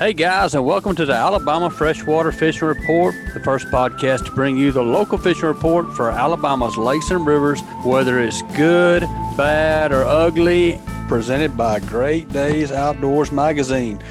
Hey guys, and welcome to the Alabama Freshwater Fishing Report, the first podcast to bring you the local fishing report for Alabama's lakes and rivers, whether it's good, bad, or ugly, presented by Great Days Outdoors Magazine.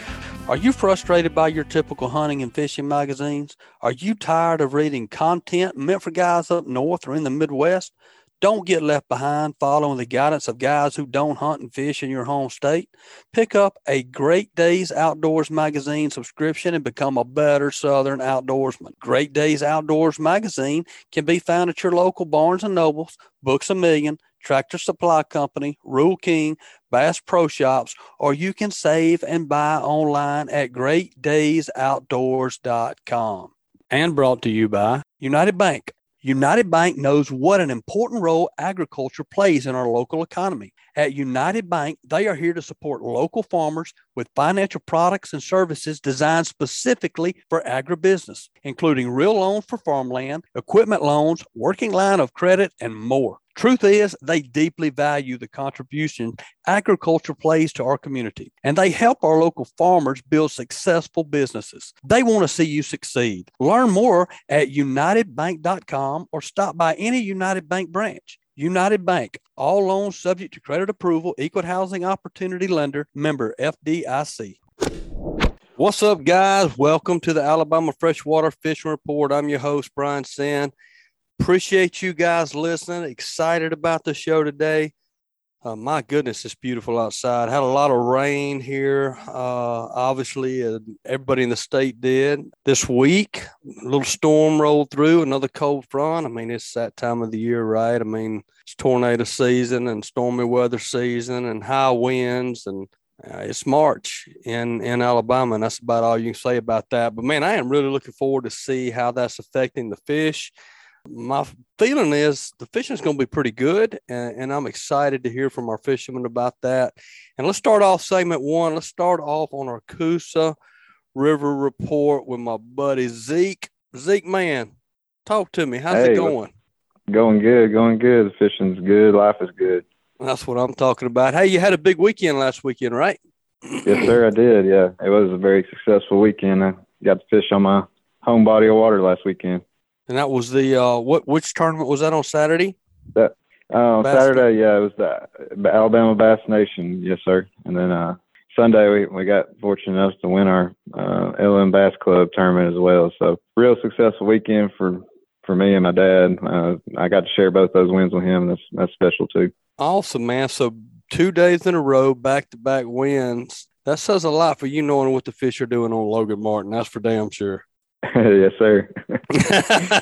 Are you frustrated by your typical hunting and fishing magazines? Are you tired of reading content meant for guys up north or in the Midwest? Don't get left behind following the guidance of guys who don't hunt and fish in your home state. Pick up a Great Days Outdoors magazine subscription and become a better Southern outdoorsman. Great Days Outdoors magazine can be found at your local Barnes and Nobles, Books a Million, Tractor Supply Company, Rural King, Bass Pro Shops, or you can save and buy online at greatdaysoutdoors.com. And brought to you by United Bank United Bank knows what an important role agriculture plays in our local economy. At United Bank, they are here to support local farmers with financial products and services designed specifically for agribusiness, including real loans for farmland, equipment loans, working line of credit, and more. Truth is, they deeply value the contribution agriculture plays to our community, and they help our local farmers build successful businesses. They want to see you succeed. Learn more at unitedbank.com or stop by any United Bank branch. United Bank, all loans subject to credit approval, equal housing opportunity lender, member FDIC. What's up, guys? Welcome to the Alabama Freshwater Fishing Report. I'm your host, Brian Senn. Appreciate you guys listening. Excited about the show today. Uh, my goodness, it's beautiful outside. Had a lot of rain here. Uh, obviously, uh, everybody in the state did. This week, a little storm rolled through, another cold front. I mean, it's that time of the year, right? I mean, it's tornado season and stormy weather season and high winds and uh, it's March in in Alabama, and that's about all you can say about that. But man, I am really looking forward to see how that's affecting the fish my feeling is the fishing is going to be pretty good, and, and, I'm excited to hear from our fishermen about that. And let's start off segment one. Let's start off on our Coosa River report with my buddy Zeke. Zeke, man, talk to me. How's hey, it going? Going good, going good. The fishing's good. Life is good. That's what I'm talking about. Hey, you had a big weekend last weekend, right? yes, sir. I did. Yeah, it was a very successful weekend. I got to fish on my home body of water last weekend. And that was the uh, what? Which tournament was that on Saturday? That uh, Saturday, yeah, it was the Alabama Bass Nation, yes, sir. And then uh, Sunday, we, we got fortunate enough to win our uh, LM Bass Club tournament as well. So real successful weekend for for me and my dad. Uh, I got to share both those wins with him. That's that's special too. Awesome, man. So two days in a row, back to back wins. That says a lot for you knowing what the fish are doing on Logan Martin. That's for damn sure. yes, sir.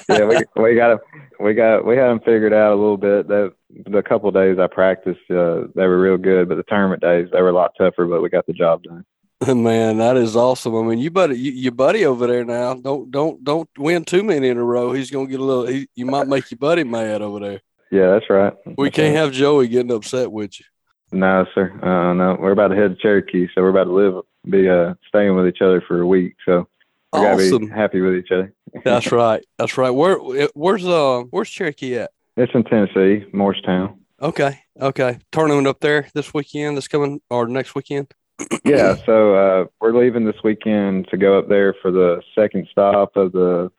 yeah, we we got we got we had them figured out a little bit. That the couple days I practiced, uh, they were real good, but the tournament days they were a lot tougher. But we got the job done. Man, that is awesome. I mean, you buddy, you, your buddy over there now. Don't don't don't win too many in a row. He's gonna get a little. He, you might make your buddy mad over there. Yeah, that's right. We that's can't right. have Joey getting upset with you. No, sir. Uh, no, we're about to head to Cherokee, so we're about to live, be uh, staying with each other for a week. So we awesome. happy with each other. That's right. That's right. Where where's uh where's Cherokee at? It's in Tennessee, Morristown. Okay. Okay. Tournament up there this weekend, this coming or next weekend? yeah. So uh, we're leaving this weekend to go up there for the second stop of the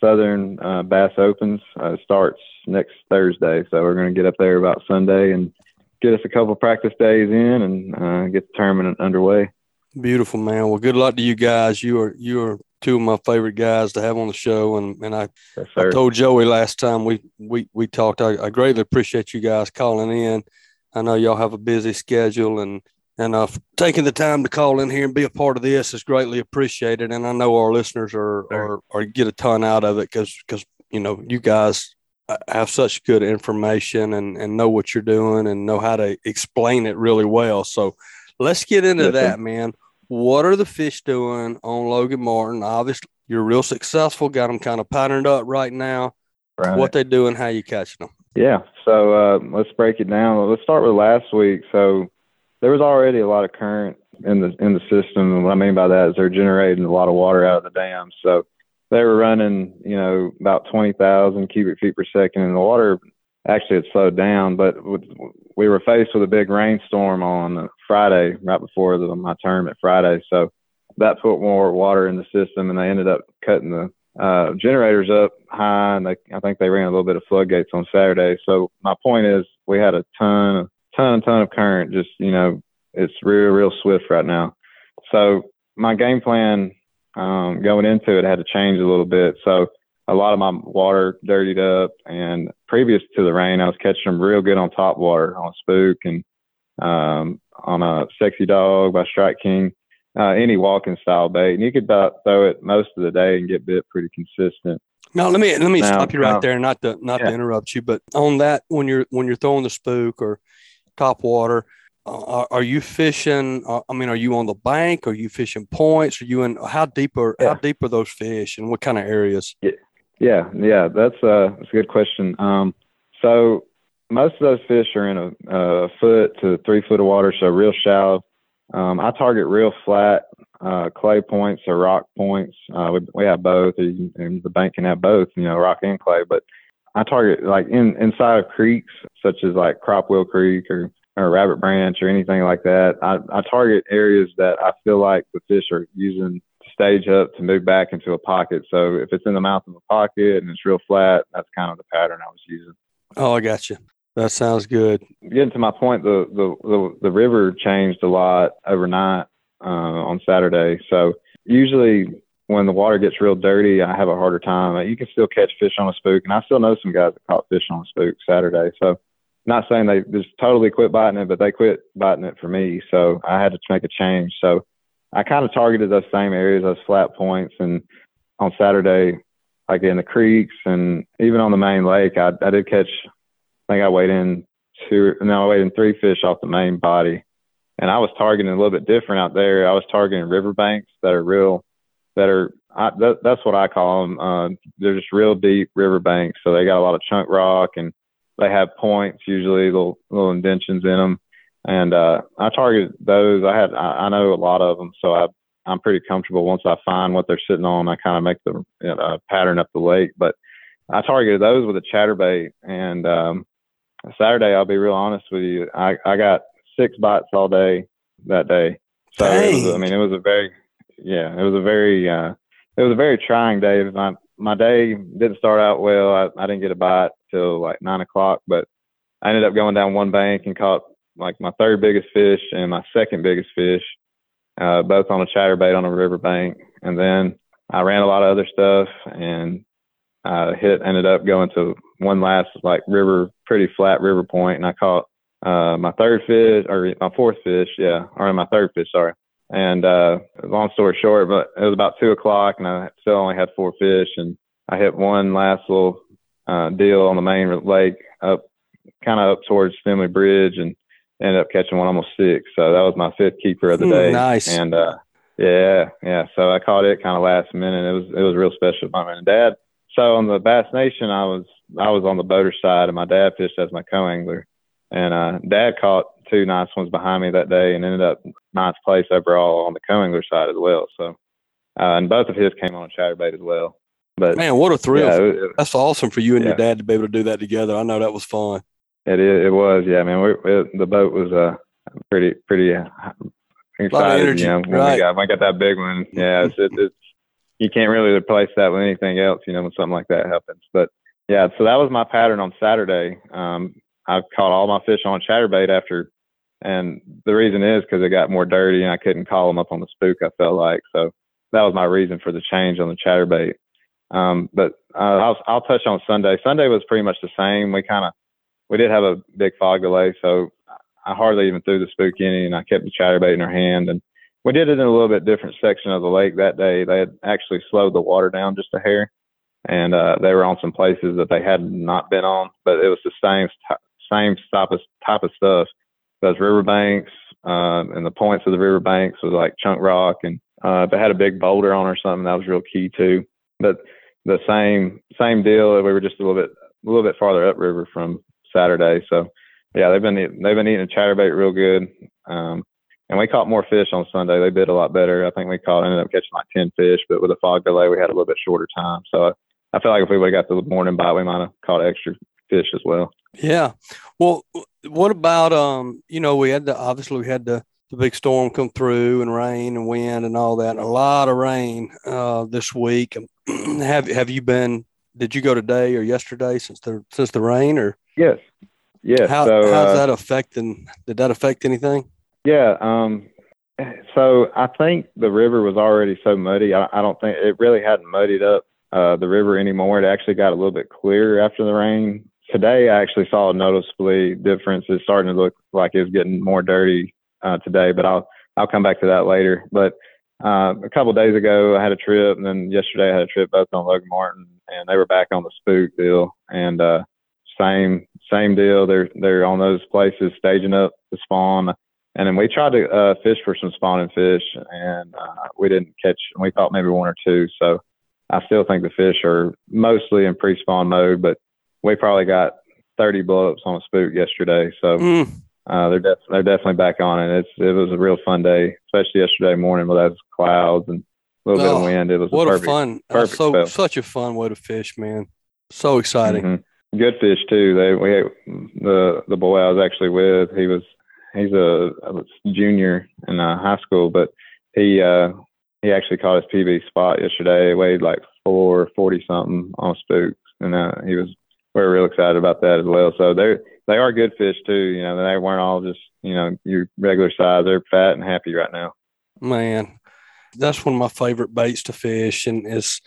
Southern uh, Bass Opens. Uh, starts next Thursday, so we're going to get up there about Sunday and get us a couple practice days in and uh, get the tournament underway. Beautiful man. Well, good luck to you guys. You are you are two of my favorite guys to have on the show. And and I, yes, I told Joey last time we we we talked. I, I, greatly appreciate you guys calling in. I know y'all have a busy schedule and and uh, taking the time to call in here and be a part of this is greatly appreciated. And I know our listeners are are, are get a ton out of it because because you know you guys uh, have such good information and and know what you're doing and know how to explain it really well. So let's get into yes, that, man what are the fish doing on Logan Martin? Obviously, you're real successful. Got them kind of patterned up right now. Right. What they doing? How you catching them? Yeah. So uh, let's break it down. Let's start with last week. So there was already a lot of current in the in the system, and what I mean by that is they're generating a lot of water out of the dam. So they were running, you know, about twenty thousand cubic feet per second, and the water actually had slowed down. But with, we were faced with a big rainstorm on Friday, right before the, my tournament Friday. So that put more water in the system, and they ended up cutting the uh, generators up high, and they, I think they ran a little bit of floodgates on Saturday. So my point is, we had a ton, ton, ton of current. Just you know, it's real, real swift right now. So my game plan um, going into it had to change a little bit. So a lot of my water dirtied up, and previous to the rain, I was catching them real good on top water on Spook and um, on a Sexy Dog by Strike King uh, any walking style bait, and you could about throw it most of the day and get bit pretty consistent. Now let me let me now, stop you right now, there, not to not yeah. to interrupt you, but on that when you're when you're throwing the spook or top water, uh, are, are, you fishing? Uh, I mean, are you on the bank? Are you fishing points? Are you in how deep are yeah. how deep are those fish, and what kind of areas? Yeah, yeah, yeah that's uh that's a good question. Um, so most of those fish are in a, a foot to three foot of water, so real shallow. Um, I target real flat uh, clay points or rock points. Uh, we, we have both, and the bank can have both, you know, rock and clay. But I target like in inside of creeks, such as like Cropwell Creek or or Rabbit Branch or anything like that. I, I target areas that I feel like the fish are using stage up to move back into a pocket. So if it's in the mouth of a pocket and it's real flat, that's kind of the pattern I was using. Oh, I got you. That sounds good. Getting to my point, the the the, the river changed a lot overnight uh, on Saturday. So usually when the water gets real dirty, I have a harder time. You can still catch fish on a spook, and I still know some guys that caught fish on a spook Saturday. So not saying they just totally quit biting it, but they quit biting it for me. So I had to make a change. So I kind of targeted those same areas, those flat points, and on Saturday, like in the creeks and even on the main lake, I, I did catch I think I weighed in two, no, I weighed in three fish off the main body. And I was targeting a little bit different out there. I was targeting riverbanks that are real, that are, I, that, that's what I call them. Uh, they're just real deep riverbanks. So they got a lot of chunk rock and they have points, usually little, little indentions in them. And, uh, I target those. I had, I, I know a lot of them. So I, I'm pretty comfortable once I find what they're sitting on. I kind of make the you know, pattern up the lake, but I targeted those with a chatterbait and, um, Saturday, I'll be real honest with you. I, I got six bites all day that day. So was, I mean, it was a very, yeah, it was a very, uh, it was a very trying day. My my day didn't start out well. I, I didn't get a bite till like nine o'clock, but I ended up going down one bank and caught like my third biggest fish and my second biggest fish, uh, both on a chatterbait on a river bank. And then I ran a lot of other stuff and I hit ended up going to one last like river, pretty flat river point, and I caught uh, my third fish or my fourth fish, yeah, or my third fish, sorry. And uh, long story short, but it was about two o'clock, and I still only had four fish, and I hit one last little uh, deal on the main lake up, kind of up towards Finley Bridge, and ended up catching one almost six. So that was my fifth keeper of the hmm, day. nice. And uh, yeah, yeah. So I caught it kind of last minute. It was it was real special. for My and dad so on the Bass Nation, I was I was on the boater side, and my dad fished as my co-angler. And uh, Dad caught two nice ones behind me that day, and ended up ninth place overall on the co-angler side as well. So, uh, and both of his came on a chatterbait as well. But man, what a thrill! Yeah, it, it, That's awesome for you and yeah. your dad to be able to do that together. I know that was fun. It it was, yeah. Man, we, it, the boat was uh pretty pretty uh, excited. You know, when right. we got when we got that big one. Yeah, it's, it, it's you can't really replace that with anything else, you know, when something like that happens. But yeah, so that was my pattern on Saturday. Um, I caught all my fish on chatterbait after, and the reason is because it got more dirty and I couldn't call them up on the spook. I felt like so that was my reason for the change on the chatterbait. Um, but uh, I'll, I'll touch on Sunday. Sunday was pretty much the same. We kind of we did have a big fog delay, so I hardly even threw the spook any, and I kept the chatterbait in her hand and we did it in a little bit different section of the lake that day. They had actually slowed the water down just a hair, and uh, they were on some places that they had not been on, but it was the same same type of type of stuff. Those riverbanks um, and the points of the riverbanks was like chunk rock, and uh, if it had a big boulder on or something, that was real key too. But the same same deal. We were just a little bit a little bit farther upriver from Saturday, so yeah, they've been they've been eating a chatterbait real good. Um, and we caught more fish on Sunday. They bit a lot better. I think we caught ended up catching like ten fish, but with a fog delay, we had a little bit shorter time. So I, I feel like if we would have got the morning bite, we might have caught extra fish as well. Yeah. Well, what about um? You know, we had the obviously we had the the big storm come through and rain and wind and all that. A lot of rain uh, this week. have have you been? Did you go today or yesterday since the since the rain or? Yes. Yes. How, so, how's uh, that affecting? Did that affect anything? Yeah. Um, so I think the river was already so muddy. I, I don't think it really hadn't muddied up uh, the river anymore. It actually got a little bit clearer after the rain. Today, I actually saw a noticeably difference. It's starting to look like it's getting more dirty uh, today, but I'll I'll come back to that later. But uh, a couple of days ago, I had a trip, and then yesterday I had a trip both on Logan Martin, and they were back on the spook deal, and uh, same same deal. They're they're on those places staging up the spawn, and then we tried to uh, fish for some spawning fish, and uh, we didn't catch. We thought maybe one or two. So I still think the fish are mostly in pre-spawn mode, but we probably got 30 blowups on a spook yesterday. So. Mm. Uh, they're def- they're definitely back on it. It's it was a real fun day, especially yesterday morning with those clouds and little Oh, bit of wind. It was What a a perfect, fun, uh, perfect so spell. such a fun way to fish, man. So exciting. Mhm. Good fish too. They we the the boy I was actually with. He was he's a, a junior in uh, high school, but he uh he actually caught his PB spot yesterday. It weighed like four forty something on a spook, and uh, he was we are real excited about that as well. So they they are good fish too. You know they weren't all just you know your regular size. They're fat and happy right now. Man, that's one of my favorite baits to fish, and is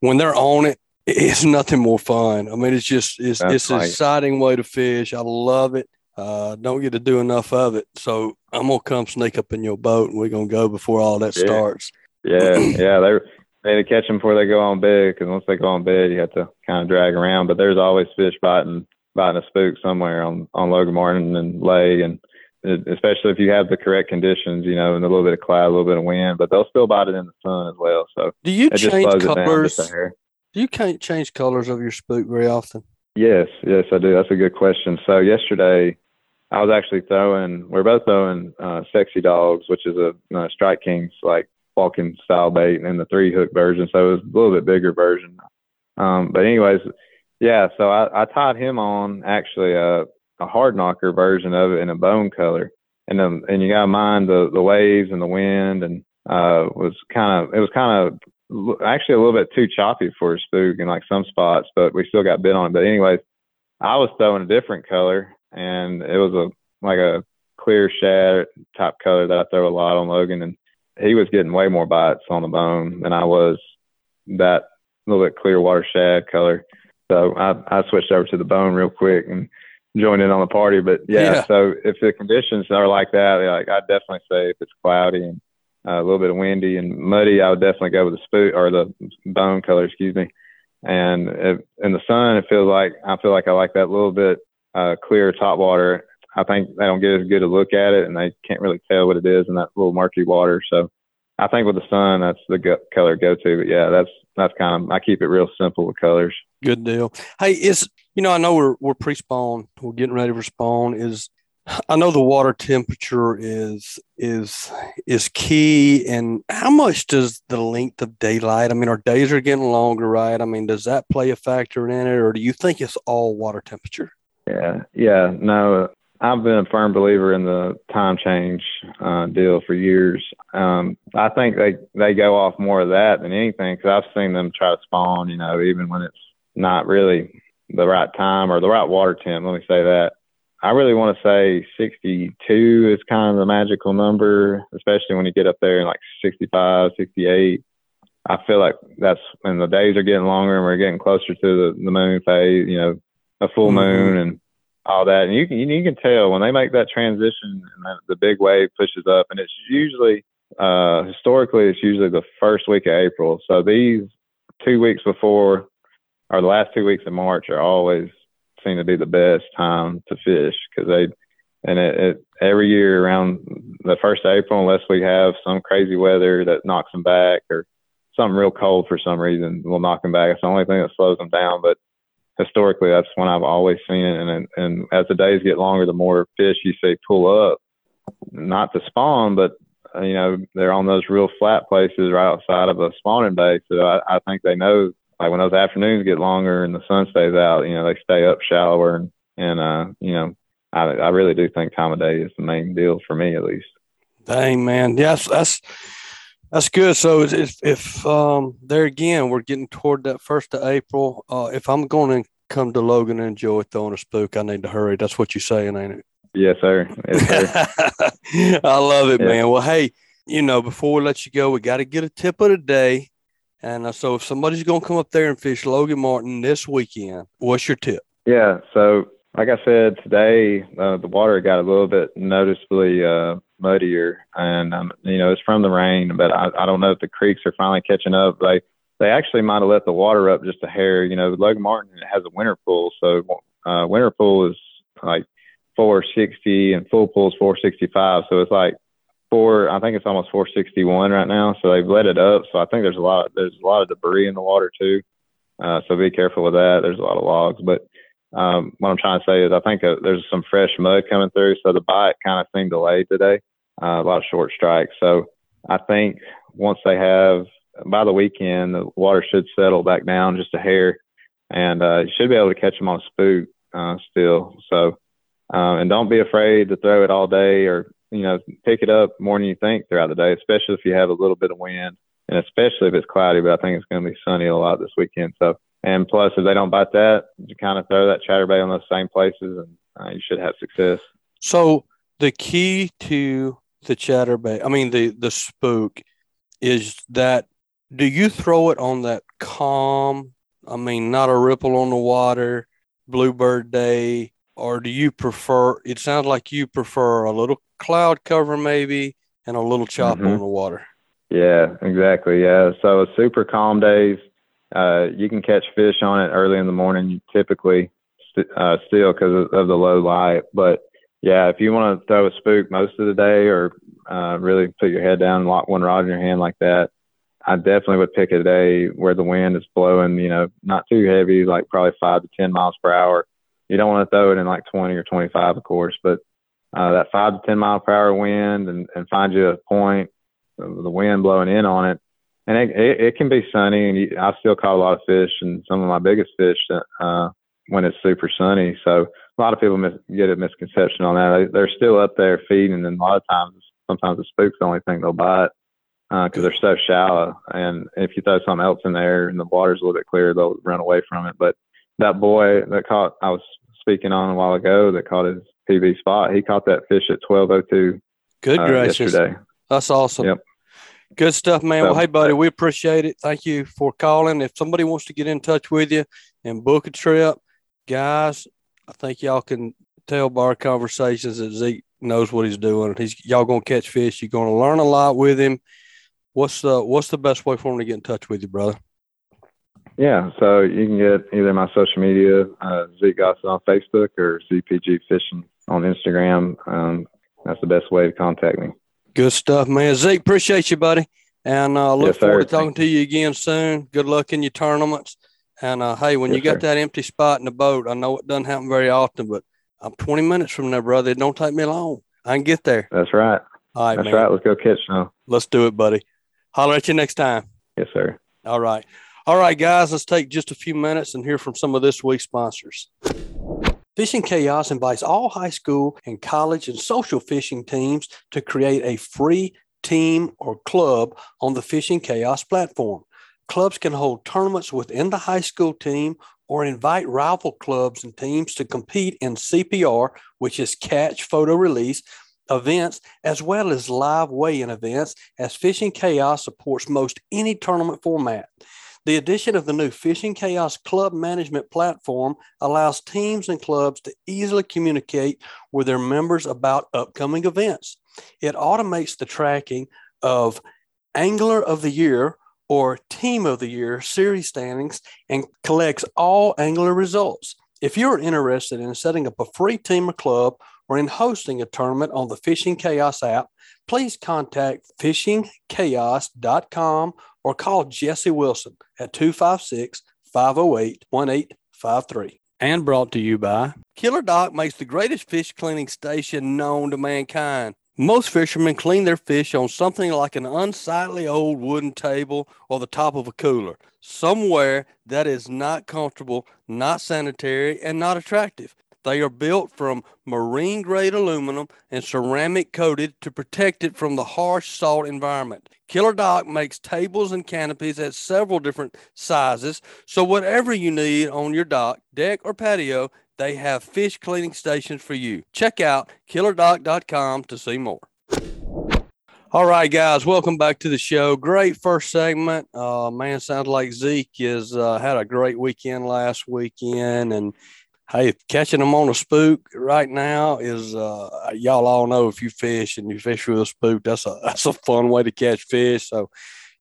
when they're on it. It's nothing more fun. I mean, it's just it's That's it's an exciting way to fish. I love it. Uh, don't get to do enough of it, so I'm gonna come sneak up in your boat, and we're gonna go before all that Yeah. starts. Yeah, yeah, they they need to catch them before they go on bed because once they go on bed, you have to kind of drag around. But there's always fish biting biting a spook somewhere on on Logan Martin and Lay, and especially if you have the correct conditions, you know, and a little bit of cloud, a little bit of wind, but they'll still bite it in the sun as well. So Do you change colors? just a hair. Do you can't change colors of your spook very often? Yes, yes, I do. That's a good question. So yesterday, I was actually throwing. We're both throwing uh, sexy dogs, which is a uh, Strike Kings like walking style bait, and the three hook version. So it was a little bit bigger version. Um, but anyways, yeah. So I, I tied him on actually a, a hard knocker version of it in a bone color, and um, and you got to mind the the waves and the wind, and uh, was kind of it was kind of actually a little bit too choppy for a spook in like some spots, but we still got bit on it. But anyways, I was throwing a different color, and it was a like a clear shad type color that I throw a lot on Logan, and he was getting way more bites on the bone than I was that little bit clear water shad color. So I, I switched over to the bone real quick and joined in on the party. But yeah, Yeah. so if the conditions are like that, like I'd definitely say if it's cloudy and uh, a little bit of windy and muddy, I would definitely go with the spook or the bone color, excuse me. And if, in the sun, it feels like I feel like I like that little bit uh, clear top water. I think they don't get as good a look at it, and they can't really tell what it is in that little murky water. So I think with the sun, that's the go- color go to. But yeah, that's that's kind of I keep it real simple with colors. Good deal. Hey, is you know I know we're we're pre-spawn, we're getting ready for spawn. Is I know the water temperature is is is key, and how much does the length of daylight? I mean, our days are getting longer, right? I mean, does that play a factor in it, or do you think it's all water temperature? Yeah, yeah, no, I've been a firm believer in the time change uh, deal for years. Um, I think they they go off more of that than anything because I've seen them try to spawn, you know, even when it's not really the right time or the right water temp. Let me say that. I really want to say 62 is kind of the magical number, especially when you get up there in like 65, 68. I feel like that's when the days are getting longer and we're getting closer to the, the moon phase, you know, a full Mhm. moon and all that. And you can you can tell when they make that transition and that, the big wave pushes up, and it's usually uh, historically it's usually the first week of April. So these two weeks before or the last two weeks of March are always seem to be the best time to fish because they and it, it every year around the first of April, unless we have some crazy weather that knocks them back or something real cold for some reason, will knock them back. It's the only thing that slows them down. But historically, that's when I've always seen it. And and as the days get longer, the more fish you see pull up, not to spawn, but you know they're on those real flat places right outside of a spawning bay. So I, I think they know like when those afternoons get longer and the sun stays out, you know they stay up shallower and and uh you know I I really do think time of day is the main deal for me at least. Dang man, yes, that's that's good. So if if um there again we're getting toward that first of April, uh, if I'm going to come to Logan and enjoy throwing a spook, I need to hurry. That's what you're saying, ain't it? Yes, sir. Yes, sir. I love it, man. Well, hey, you know, before we let you go, we got to get a tip of the day. And uh, so if somebody's going to come up there and fish Logan Martin this weekend, what's your tip? Yeah. So, like I said, today uh, the water got a little bit noticeably uh, muddier, and um, you know it's from the rain. But I, I don't know if the creeks are finally catching up. They they actually might have let the water up just a hair. You know, Logan Martin has a winter pool, so uh, winter pool is like 460 and full pool is 465. So it's like four. I think it's almost 461 right now. So they've let it up. So I think there's a lot. There's a lot of debris in the water too. Uh, so be careful with that. There's a lot of logs, but um, what I'm trying to say is I think uh, there's some fresh mud coming through. So the bite kind of seemed delayed today. Uh, a lot of short strikes. So I think once they have by the weekend, the water should settle back down just a hair, and uh, you should be able to catch them on a spook uh, still. So, uh, and don't be afraid to throw it all day or you know pick it up more than you think throughout the day, especially if you have a little bit of wind, and especially if it's cloudy. But I think it's going to be sunny a lot this weekend. So, and plus, if they don't bite that, you kind of throw that chatterbait on those same places, and uh, you should have success. So the key to the chatterbait, I mean the the spook, is that do you throw it on that calm? I mean, not a ripple on the water, bluebird day, or do you prefer? It sounds like you prefer a little cloud cover, maybe, and a little chop mm-hmm. on the water. Yeah, exactly. Yeah. So a super calm days, uh, you can catch fish on it early in the morning, typically st- uh, still because of, of, the low light. But yeah, if you want to throw a spook most of the day or uh, really put your head down and lock one rod in your hand like that, I definitely would pick a day where the wind is blowing, you know, not too heavy, like probably five to 10 miles per hour. You don't want to throw it in like 20 or 25, of course, but uh, that five to 10 mile per hour wind and, and find you a point, the wind blowing in on it. And it, it, it can be sunny, and you, I still caught a lot of fish and some of my biggest fish uh, when it's super sunny. So a lot of people mis- get a misconception on that. They, they're still up there feeding, and a lot of times, sometimes the spook's the only thing they'll bite because uh, they're so shallow. And if you throw something else in there and the water's a little bit clear, they'll run away from it. But that boy that caught, I was speaking on a while ago, that caught his PB spot, he caught that fish at 12:02. Good uh, gracious! Yesterday. That's awesome. Yep. Good stuff, man. So, well, hey, buddy, we appreciate it. Thank you for calling. If somebody wants to get in touch with you and book a trip, guys, I think y'all can tell by our conversations that Zeke knows what he's doing. He's y'all gonna catch fish. You're gonna learn a lot with him what's the what's the best way for him to get in touch with you, brother? Yeah, so you can get either my social media, uh, Zeke Gosset on Facebook or ZPG Fishing on Instagram. Um, that's the best way to contact me. Good stuff, man. Zeke, appreciate you, buddy. And uh, look yes, forward to talking to you again soon. Good luck in your tournaments. And uh, hey, when yes, you got sir. that empty spot in the boat, I know it doesn't happen very often, but I'm 20 minutes from there, brother. It don't take me long. I can get there. That's right. All right, That's man. right. Let's go catch now. Let's do it, buddy. Holler at you next time. Yes, sir. All right. All right, guys, let's take just a few minutes and hear from some of this week's sponsors. Fishing Chaos invites all high school and college and social fishing teams to create a free team or club on the Fishing Chaos platform. Clubs can hold tournaments within the high school team or invite rival clubs and teams to compete in CPR, which is catch, photo, release, events as well as live weigh-in events as Fishing Chaos supports most any tournament format. The addition of the new Fishing Chaos Club Management Platform allows teams and clubs to easily communicate with their members about upcoming events. It automates the tracking of Angler of the Year or Team of the Year series standings and collects all angler results. If you're interested in setting up a free team or club or in hosting a tournament on the Fishing Chaos app, please contact fishingchaos.com or call Jesse Wilson at 256 508 1853. And brought to you by Killerdock makes the greatest fish cleaning station known to mankind. Most fishermen clean their fish on something like an unsightly old wooden table or the top of a cooler, somewhere that is not comfortable, not sanitary, and not attractive. They are built from marine grade aluminum and ceramic coated to protect it from the harsh salt environment. Killerdock makes tables and canopies at several different sizes. So, whatever you need on your dock, deck, or patio, they have fish cleaning stations for you. Check out killerdock.com to see more. All right, guys, welcome back to the show. Great first segment. Uh, man, sounds like Zeke has uh, had a great weekend last weekend, and hey, catching them on a spook right now is uh, y'all all know if you fish and you fish with a spook, that's a that's a fun way to catch fish. So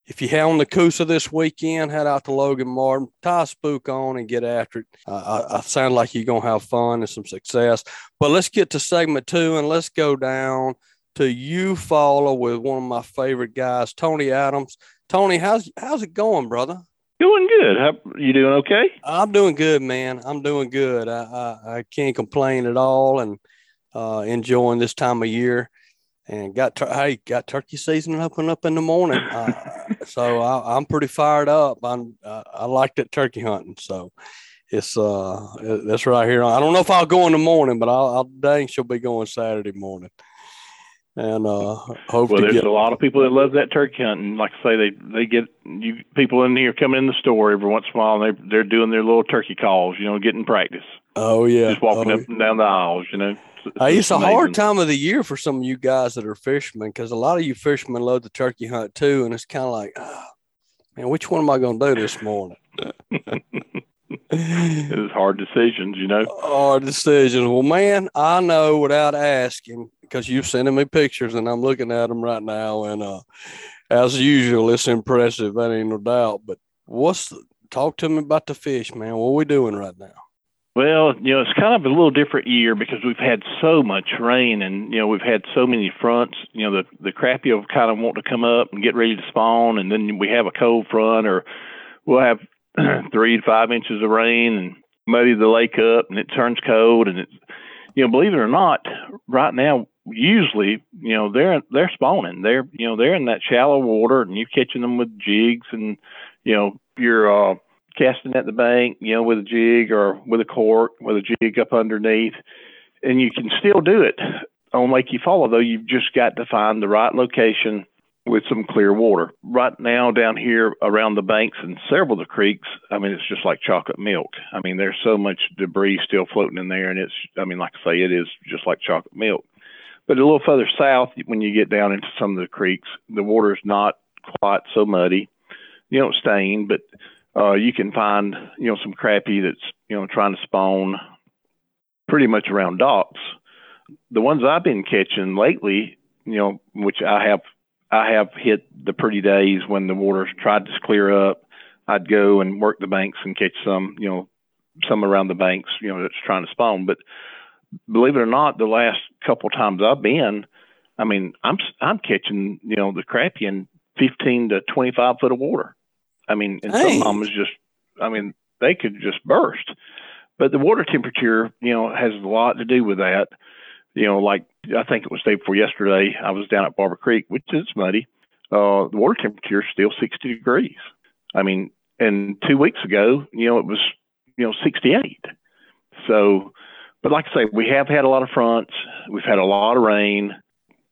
if you on the Coosa this weekend, head out to Logan Martin, tie a spook on, and get after it. Uh, I, I sound like you're gonna have fun and some success. But let's get to segment two and let's go down to Eufaula with one of my favorite guys, Tony Adams. Tony, how's how's it going, brother? Doing good. How you doing? Okay. I'm doing good, man. I'm doing good. I I, I can't complain at all, and uh, enjoying this time of year. And got tur- hey, got turkey season up and up in the morning, uh, so I, am pretty fired up. I'm uh, I like that turkey hunting, so it's uh that's right here. I don't know if I'll go in the morning, but I'll, I'll dang she'll be going Saturday morning and uh, hope well, there's get... a lot of people that love that turkey hunting. Like I say, they they get you people in here coming in the store every once in a while, and they they're doing their little turkey calls, you know, getting practice. Oh yeah, just walking oh, up and down the aisles, you know. It's, hey, it's a hard time of the year for some of you guys that are fishermen because a lot of you fishermen love the turkey hunt too, and it's kind of like, oh, man, which one am I going to do this morning? it's hard decisions, you know. Hard decisions. Well, man, I know without asking because you're sending me pictures and I'm looking at them right now. And uh, as usual, it's impressive. That ain't no doubt. But what's the, talk to me about the fish, man? What are we doing right now? Well, you know, it's kind of a little different year because we've had so much rain and, you know, we've had so many fronts. You know, the, the crappie will kind of want to come up and get ready to spawn. And then we have a cold front or we'll have three to five inches of rain and muddy the lake up and it turns cold. And it's, you know, believe it or not, right now usually, you know, they're they're spawning. They're you know they're in that shallow water, and you're catching them with jigs, and you know you're uh, casting at the bank, you know, with a jig or with a cork, with a jig up underneath, and you can still do it on Lake Eufaula. Though you've just got to find the right location with some clear water. Right now, down here around the banks and several of the creeks, I mean, it's just like chocolate milk. I mean, there's so much debris still floating in there, and it's, I mean, like I say, it is just like chocolate milk. But a little further south, when you get down into some of the creeks, the water is not quite so muddy. You don't stain, but uh, you can find you know some crappie that's you know trying to spawn pretty much around docks. The ones I've been catching lately, you know, which I have I have hit the pretty days when the water's tried to clear up. I'd go and work the banks and catch some, you know, some around the banks, you know, that's trying to spawn. But believe it or not, the last couple times I've been, I mean, I'm I'm catching you know the crappie in 15 to 25 foot of water. I mean, and some of them is just, I mean, they could just burst. But the water temperature, you know, has a lot to do with that. You know, like I think it was day before yesterday, I was down at Barber Creek, which is muddy. Uh, the water temperature is still 60 degrees. I mean, and two weeks ago, you know, it was, you know, 68. So, but like I say, we have had a lot of fronts. We've had a lot of rain,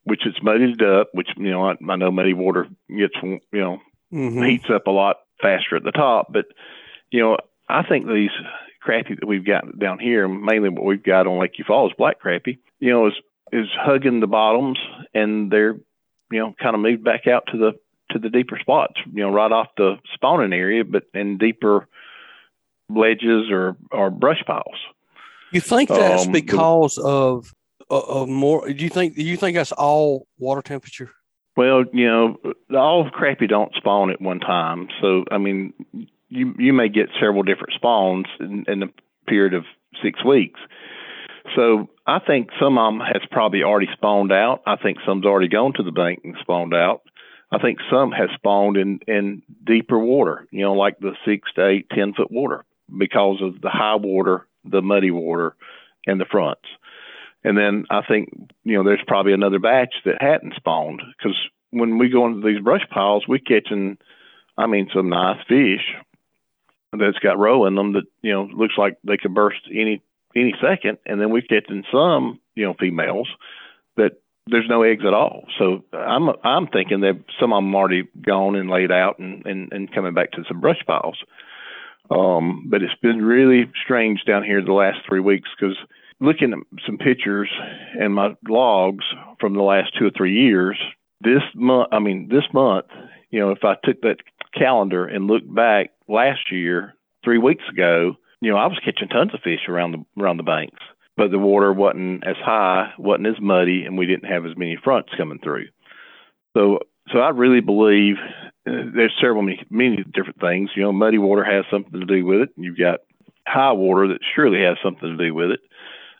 which has muddied it up. Which you know, I, I know muddy water gets you know mm-hmm. heats up a lot faster at the top. But you know, I think these crappie that we've got down here, mainly what we've got on Lake is black crappie. You know, is is hugging the bottoms, and they're you know kind of moved back out to the to the deeper spots. You know, right off the spawning area, but in deeper ledges or or brush piles. You think that's um, because of of more? Do you think do you think that's all water temperature? Well, you know, all crappie don't spawn at one time. So, I mean, you you may get several different spawns in, in a period of six weeks. So, I think some of them has probably already spawned out. I think some's already gone to the bank and spawned out. I think some has spawned in in deeper water. You know, like the six to eight, ten foot water because of the high water the muddy water and the fronts. And then I think, you know, there's probably another batch that hadn't spawned because when we go into these brush piles, we're catching, I mean, some nice fish that's got roe in them that, you know, looks like they could burst any any second, and then we're catching some, you know, females that there's no eggs at all. So I'm I'm thinking that some of them already gone and laid out and and, and coming back to some brush piles. Um, but it's been really strange down here the last three weeks because looking at some pictures and my logs from the last two or three years, this month, I mean, this month, you know, if I took that calendar and looked back last year, three weeks ago, you know, I was catching tons of fish around the around the banks, but the water wasn't as high, wasn't as muddy, and we didn't have as many fronts coming through. So, so I really believe uh, there's several many, many different things. You know, muddy water has something to do with it. You've got high water that surely has something to do with it.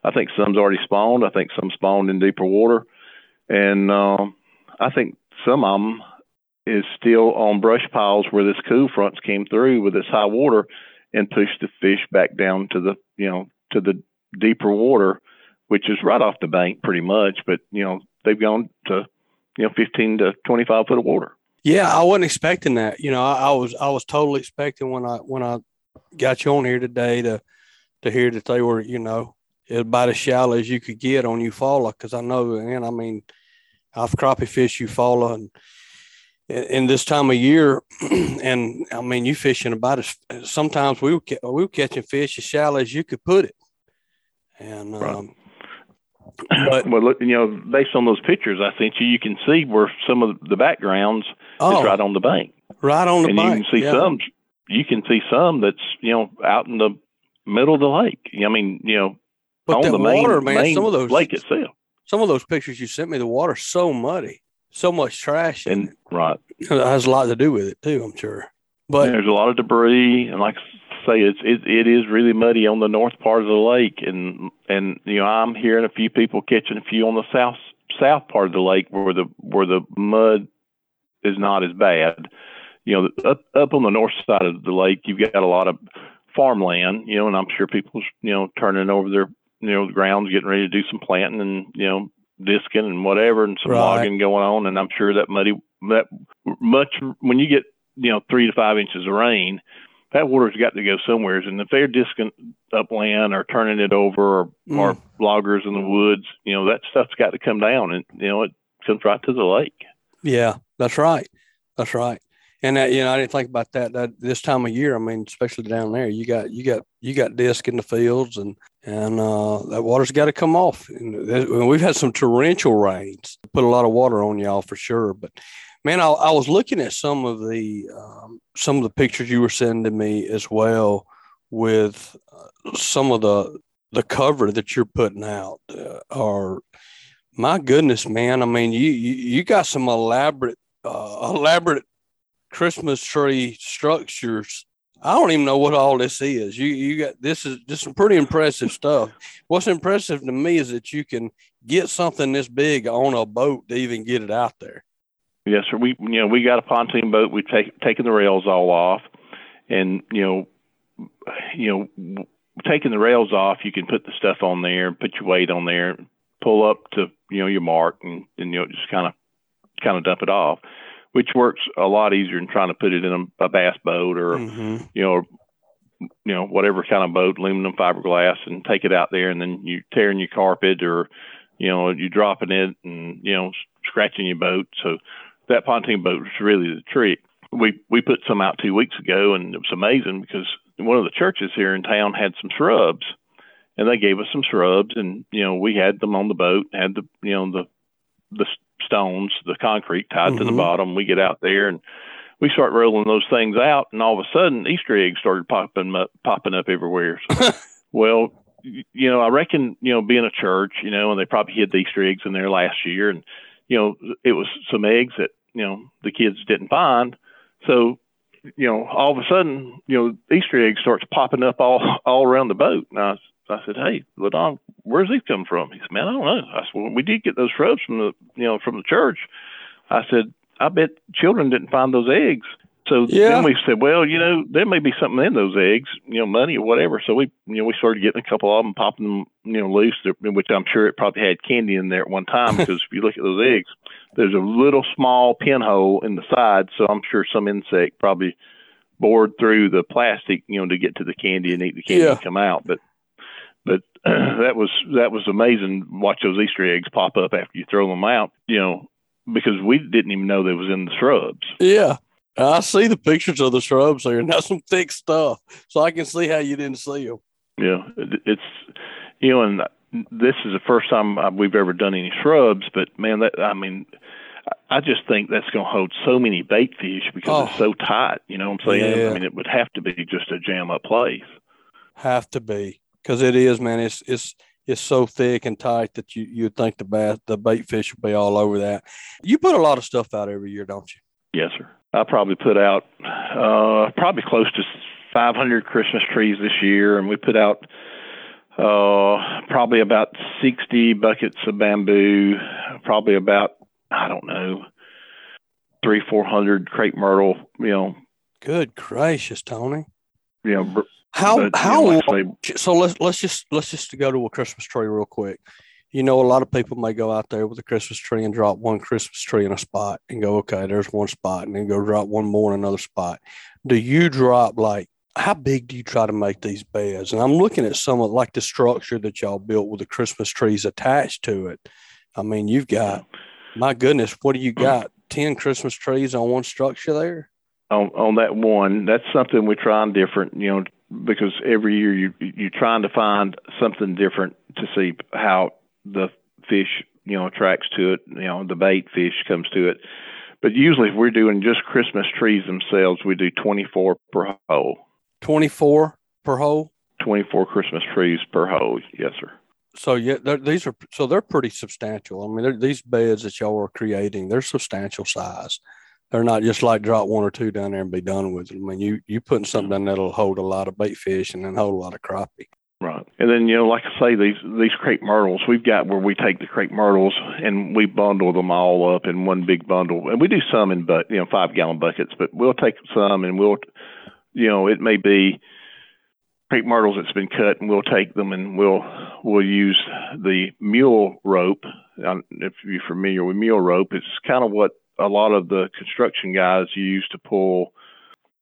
I think some's already spawned. I think some spawned in deeper water, and um, I think some of them is still on brush piles where this cool fronts came through with this high water and pushed the fish back down to the you know to the deeper water, which is right off the bank pretty much. But you know they've gone to you know 15 to 25 foot of water. Yeah, I wasn't expecting that. You know, I, I was I was totally expecting when I when I got you on here today to to hear that they were you know about as shallow as you could get on Eufaula because I know and I mean I've crappie fish Eufaula and in this time of year, and I mean, you fishing about as sometimes we were, we were catching fish as shallow as you could put it. And, right. um, but well, look, you know, based on those pictures I sent you, you can see where some of the backgrounds oh, is right on the bank. Right on the bank. and bank. you can see yeah. some, you can see some that's, you know, out in the middle of the lake. I mean, you know, but on the main, water, man, main some of those lake itself. Some of those pictures you sent me, the water's so muddy so much trash and right it has a lot to do with it too i'm sure but there's a lot of debris and like say it's it, it is really muddy on the north part of the lake and and you know i'm hearing a few people catching a few on the south south part of the lake where the where the mud is not as bad you know up up on the north side of the lake you've got a lot of farmland you know and i'm sure people's you know turning over their you know the grounds getting ready to do some planting and you know disking and whatever and some right. logging going on. And I'm sure that muddy, that much, when you get, you know, three to five inches of rain, that water's got to go somewhere. And if they're disking upland or turning it over or, mm. or loggers in the woods, you know, that stuff's got to come down and, you know, it comes right to the lake. Yeah, that's right. That's right. And that, you know, I didn't think about that, that this time of year. I mean, especially down there, you got, you got, you got disc in the fields and and uh, that water's got to come off. And we've had some torrential rains, put a lot of water on y'all for sure. But man, I, I was looking at some of the um, some of the pictures you were sending me as well with uh, some of the the cover that you're putting out. Uh, are my goodness, man! I mean, you you, you got some elaborate uh, elaborate Christmas tree structures I don't even know what all this is. You you got this is just some pretty impressive stuff. What's impressive to me is that you can get something this big on a boat to even get it out there. Yes, sir. We you know we got a pontoon boat. We've take, taken the rails all off, and you know, you know, taking the rails off, you can put the stuff on there, put your weight on there, pull up to you know your mark, and, and you know just kind of kind of dump it off which works a lot easier than trying to put it in a, a bass boat or mm-hmm. you know you know whatever kind of boat aluminum fiberglass and take it out there and then you tearing your carpet or you know you dropping it and you know scratching your boat so that pontoon boat was really the trick we we put some out two weeks ago and it was amazing because one of the churches here in town had some shrubs and they gave us some shrubs and you know we had them on the boat had the you know the the stones, the concrete tied mm-hmm. to the mm-hmm. bottom. We get out there and we start rolling those things out, and all of a sudden Easter eggs started popping up, popping up everywhere. So, well, you know, I reckon you know being a church, you know, and they probably hid the Easter eggs in there last year, and you know, it was some eggs that you know the kids didn't find. So, you know, all of a sudden, you know, Easter eggs starts popping up all all around the boat. And I I said, "Hey, Ladon, where's he come from?" He said, "Man, I don't know." I said, "Well, we did get those shrubs from the, you know, from the church." I said, "I bet children didn't find those eggs." So yeah. then we said, "Well, you know, there may be something in those eggs, you know, money or whatever." So we, you know, we started getting a couple of them, popping them, you know, loose, which I'm sure it probably had candy in there at one time because if you look at those eggs, there's a little small pinhole in the side, so I'm sure some insect probably bored through the plastic, you know, to get to the candy and eat the candy yeah. and come out. But But that was that was amazing. Watch those Easter eggs pop up after you throw them out. You know, because we didn't even know they was in the shrubs. Yeah. I see the pictures of the shrubs here, and that's some thick stuff. So I can see how you didn't see them. Yeah, it's you know, and this is the first time we've ever done any shrubs. But man, that I mean, I just think that's going to hold so many bait fish because oh. it's so oh. tight. You know what I'm saying? Yeah. I mean, it would have to be just a jam up place. Have to be because it is, man. It's it's it's so thick and tight that you you'd think the bass the bait fish would be all over that. You put a lot of stuff out every year, don't you? Yes, sir. I probably put out uh, probably close to 500 Christmas trees this year, and we put out uh, probably about 60 buckets of bamboo, probably about I don't know three four hundred crepe myrtle. You know. Good gracious, Tony. Yeah. You know, how but, how you know, like so let's let's just let's just go to a Christmas tree real quick you know, a lot of people may go out there with a Christmas tree and drop one Christmas tree in a spot and go, okay, there's one spot, and then go drop one more in another spot. Do you drop like how big do you try to make these beds? And I'm looking at some of like the structure that y'all built with the Christmas trees attached to it. I mean, you've got my goodness, what do you mm. got? Ten Christmas trees on one structure there? On on that one, that's something we're trying different, you know, because every year you you're trying to find something different to see how the fish, you know, attracts to it. You know, the bait fish comes to it. But usually, if we're doing just Christmas trees themselves, we do 24 per hole. 24 per hole. 24 Christmas trees per hole. Yes, sir. So yeah, these are so they're pretty substantial. I mean, these beds that y'all are creating, they're substantial size. They're not just like drop one or two down there and be done with it. I mean, you you putting something down that'll hold a lot of bait fish and then hold a lot of crappie. Right. And then, you know, like I say, these these crepe myrtles, we've got where we take the crepe myrtles and we bundle them all up in one big bundle. And we do some in but you know, five gallon buckets, but we'll take some and we'll you know, it may be crepe myrtles that's been cut and we'll take them and we'll we'll use the mule rope. If you're familiar with mule rope, it's kind of what a lot of the construction guys use to pull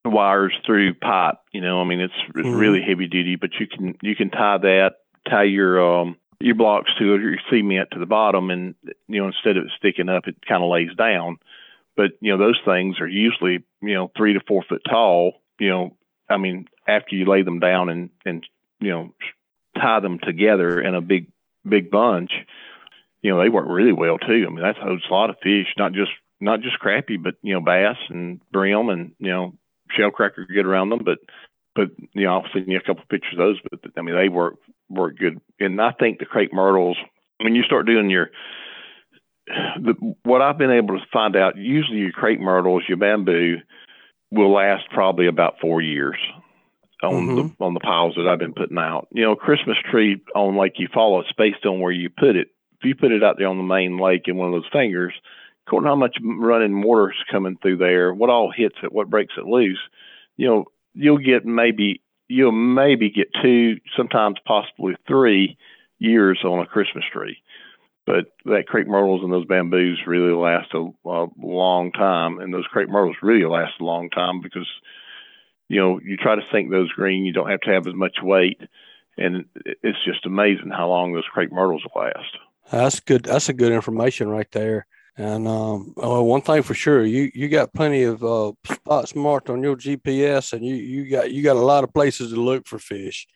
wires through pipe. You know, I mean, it's, it's mm-hmm. really heavy duty, but you can you can tie that, tie your um your blocks to it or your cement to the bottom, and you know, instead of it sticking up, it kind of lays down. But you know, those things are usually you know three to four foot tall. You know, I mean, after you lay them down and and you know tie them together in a big big bunch, you know, they work really well too. I mean, that holds a lot of fish, not just not just crappie, but you know, bass and brim and you know shellcracker get around them, but but you know, I'll send you a couple of pictures of those. But I mean, they work work good, and I think the crepe myrtles when you start doing your the, what I've been able to find out, usually your crepe myrtles, your bamboo, will last probably about four years on mm-hmm. the on the piles that I've been putting out. You know, Christmas tree on Lake Eufaula, it's based on where you put it. If you put it out there on the main lake in one of those fingers, according to how much running water's coming through there, what all hits it, what breaks it loose, you know, you'll get maybe you'll maybe get two, sometimes possibly three years on a Christmas tree. But that crepe myrtles and those bamboos really last a, a long time, and those crepe myrtles really last a long time because you know you try to sink those green, you don't have to have as much weight, and it's just amazing how long those crepe myrtles last. That's good. That's a good information right there. And um, well, one thing for sure, you you got plenty of uh, spots marked on your GPS, and you you got you got a lot of places to look for fish,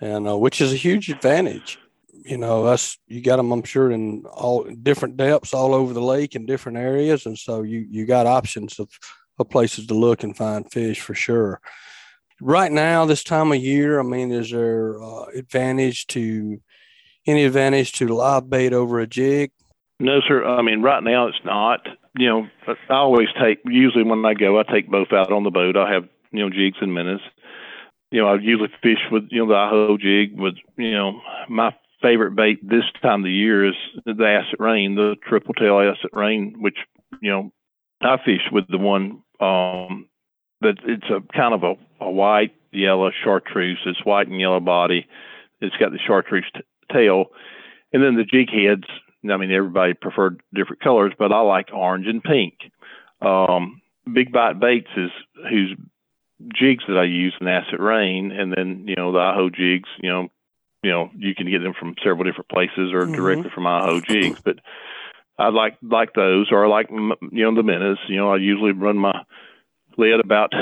and uh, which is a huge advantage. You know, us you got them, I'm sure, in all different depths all over the lake in different areas, and so you you got options of, of places to look and find fish for sure. Right now, this time of year, I mean, is there uh, advantage to any advantage to live bait over a jig? No, sir. I mean, right now it's not. You know, I always take. Usually, when I go, I take both out on the boat. I have you know jigs and minnows. You know, I usually fish with you know the IHO jig. With you know, my favorite bait this time of the year is the acid rain, the triple tail acid rain, which you know I fish with the one um that it's a kind of a, a white yellow chartreuse. It's white and yellow body. It's got the chartreuse t- tail, and then the jig heads I mean, everybody preferred different colors, but I like orange and pink. Um, Big Bite Baits is whose jigs that I use in Acid Rain, and then you know the IHO jigs, you know, you know you can get them from several different places or mm-hmm. directly from Idaho jigs. But I like like those, or I like you know the Minas. You know, I usually run my lead about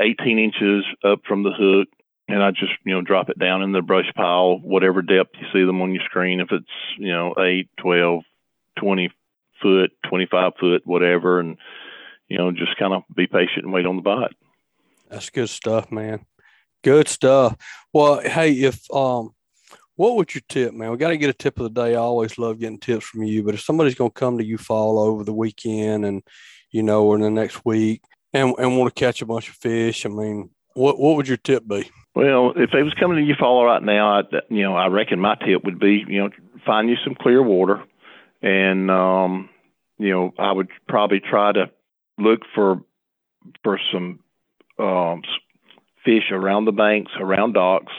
18 inches up from the hook, and I just you know drop it down in the brush pile, whatever depth you see them on your screen. If it's you know eight, twelve, twenty foot, 25 foot, whatever, and you know just kind of be patient and wait on the bite. That's good stuff, man. Good stuff. Well, hey, if um, what would your tip, man? We got to get a tip of the day. I always love getting tips from you. But if somebody's going to come to you fall over the weekend, and you know, or in the next week, and and want to catch a bunch of fish, I mean, what what would your tip be? Well, if they was coming to Eufaula right now, I, you know, I reckon my tip would be, you know, find you some clear water, and um, you know, I would probably try to look for for some um, fish around the banks, around docks,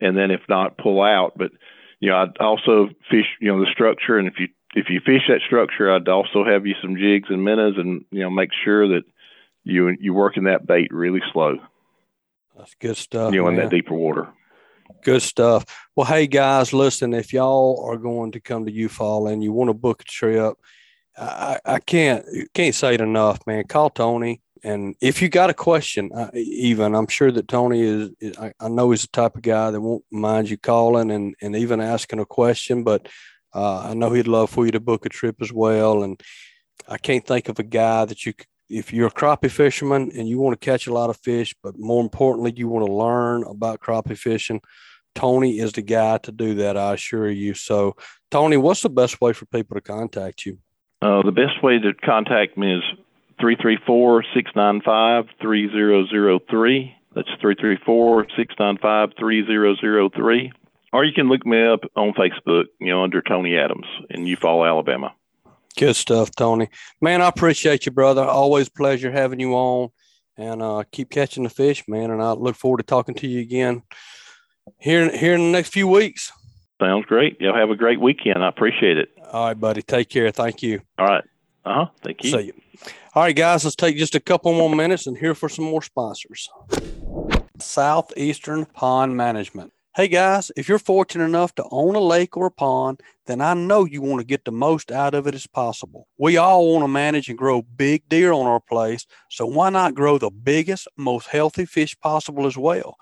and then if not, pull out. But you know, I'd also fish, you know, the structure, and if you if you fish that structure, I'd also have you some jigs and minnows, and you know, make sure that you you working that bait really slow. That's good stuff. You know, man. in that deeper water. Good stuff. Well, hey guys, listen, if y'all are going to come to Eufaula and you want to book a trip, I, I can't can't say it enough, man. Call Tony and if you got a question, uh, even I'm sure that Tony is, I, I, know he's the type of guy that won't mind you calling and, and even asking a question, but uh, I know he'd love for you to book a trip as well. And I can't think of a guy that you, if you're a crappie fisherman and you want to catch a lot of fish, but more importantly, you want to learn about crappie fishing, Tony is the guy to do that. I assure you. So, Tony, what's the best way for people to contact you? Uh, the best way to contact me is 334 695 3003. That's 334 695 3003. Or you can look me up on Facebook, you know, under Tony Adams in Eufaula, Alabama. Good stuff, Tony. Man, I appreciate you, brother. Always pleasure having you on. And uh, keep catching the fish, man. And I look forward to talking to you again here, here in the next few weeks. Sounds great. Y'all have a great weekend. I appreciate it. All right, buddy. Take care. Thank you. All right. Uh huh. Thank you. See you. All right, guys, let's take just a couple more minutes and hear for some more sponsors. Southeastern Pond Management. Hey guys, if you're fortunate enough to own a lake or a pond, then I know you want to get the most out of it as possible. We all want to manage and grow big deer on our place, so why not grow the biggest, most healthy fish possible as well?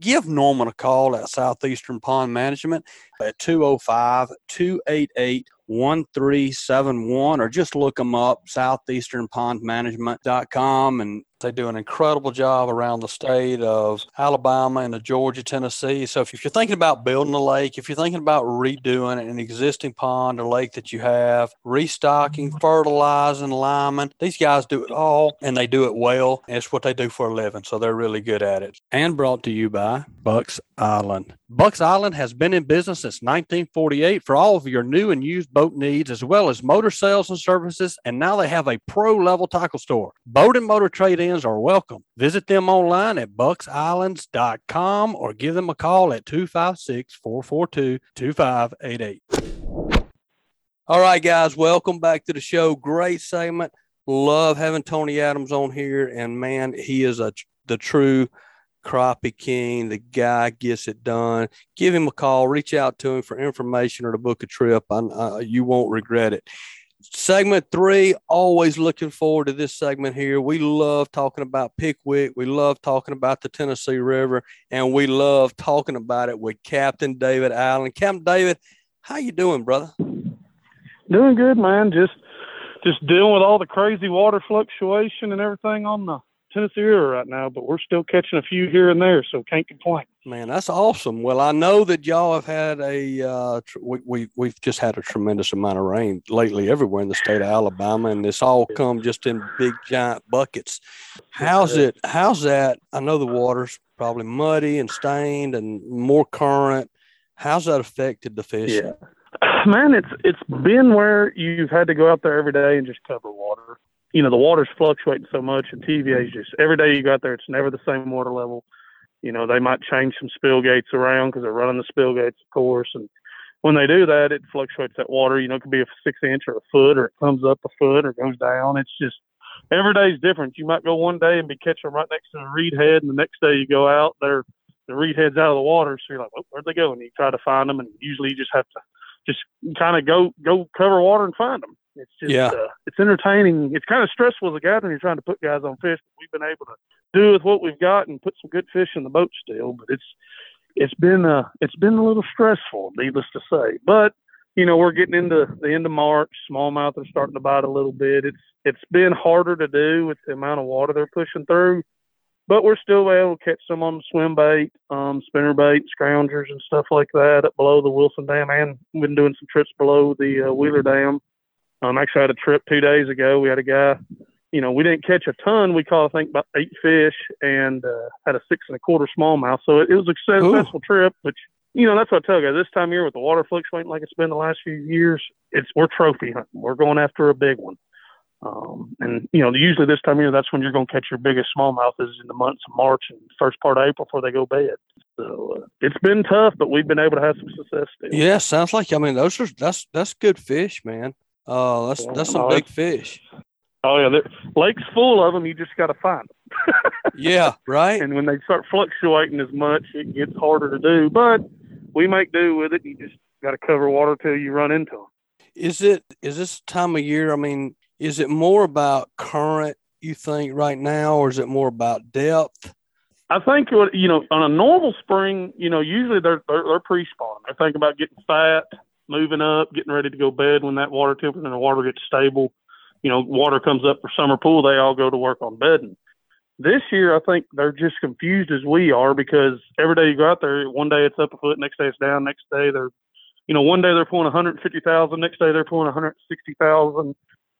Give Norman a call at Southeastern Pond Management at 205 288 1371 or just look them up southeasternpondmanagement.com and they do an incredible job around the state of Alabama and the Georgia, Tennessee. So if you're thinking about building a lake, if you're thinking about redoing an existing pond or lake that you have, restocking, fertilizing, liming, these guys do it all and they do it well. It's what they do for a living. So they're really good at it. And brought to you by Bucks Island. Bucks Island has been in business since 1948 for all of your new and used boat needs, as well as motor sales and services. And now they have a pro level tackle store. Boat and motor trade ins are welcome. Visit them online at bucksislands.com or give them a call at 256 442 2588. All right, guys, welcome back to the show. Great segment. Love having Tony Adams on here. And man, he is a the true Crappie King. The guy gets it done. Give him a call. Reach out to him for information or to book a trip. I, uh, you won't regret it. Segment three, always looking forward to this segment here. We love talking about Pickwick. We love talking about the Tennessee River, and we love talking about it with Captain David Allen. Captain David, how you doing, brother? Doing good, man. Just just dealing with all the crazy water fluctuation and everything on the Tennessee River right now, but we're still catching a few here and there, so can't complain. Man, that's awesome. Well, I know that y'all have had a uh, tr- we, we we've just had a tremendous amount of rain lately everywhere in the state of Alabama, and it's all come just in big giant buckets. How's it? How's that? I know the water's probably muddy and stained and more current. How's that affected the fish? Yeah. Man, it's it's been where you've had to go out there every day and just cover water you know the water's fluctuating so much, and TVA is just every day you go out there, it's never the same water level. You know they might change some spill gates around because they're running the spill gates, of course, and when they do that, it fluctuates that water. You know, it could be a six inch or a foot, or it comes up a foot or goes down. It's just every day is different. You might go one day and be catching right next to a reed head, and the next day you go out, they're the reed heads out of the water. So you're like, well, where'd they go? And you try to find them, and usually you just have to just kind of go go cover water and find them. It's just Yeah. uh, it's entertaining. It's kind of stressful as a guy when you're trying to put guys on fish. But we've been able to do with what we've got and put some good fish in the boat still. But it's it's been uh it's been a little stressful, needless to say. But you know we're getting into the end of March. Smallmouth are starting to bite a little bit. It's it's been harder to do with the amount of water they're pushing through. But we're still able to catch some on the swim bait, um, spinner bait, scroungers, and stuff like that up below the Wilson Dam, and we've been doing some trips below the uh, Wheeler Dam. Um, actually, I had a trip two days ago. We had a guy, you know, we didn't catch a ton. We caught, I think, about eight fish and uh, had a six and a quarter smallmouth. So it, it was a successful trip. But you know, that's what I tell you. Guys. This time of year, with the water fluctuating like it's been the last few years, it's we're trophy hunting. We're going after a big one. Um, and you know, usually this time of year, that's when you're going to catch your biggest smallmouth is in the months of March and first part of April before they go bed. So uh, it's been tough, but we've been able to have some success still. Yeah, sounds like I mean those are that's that's good fish, man. Uh, that's that's some no, big fish. Oh yeah, lake's full of them. You just got to find them. Yeah, right. and when they start fluctuating as much, it gets harder to do. But we make do with it. You just got to cover water till you run into them. Is it is this time of year? I mean, is it more about current? You think right now, or is it more about depth? I think what you know on a normal spring, you know, usually they're they're, they're pre-spawn. They're thinking about getting fat, moving up, getting ready to go bed when that water temperature and the water gets stable. You know, water comes up for summer pool, they all go to work on bedding. This year, I think they're just confused as we are because every day you go out there, one day it's up a foot, next day it's down, next day they're, you know, one day they're pulling 150,000, next day they're pulling 160,000.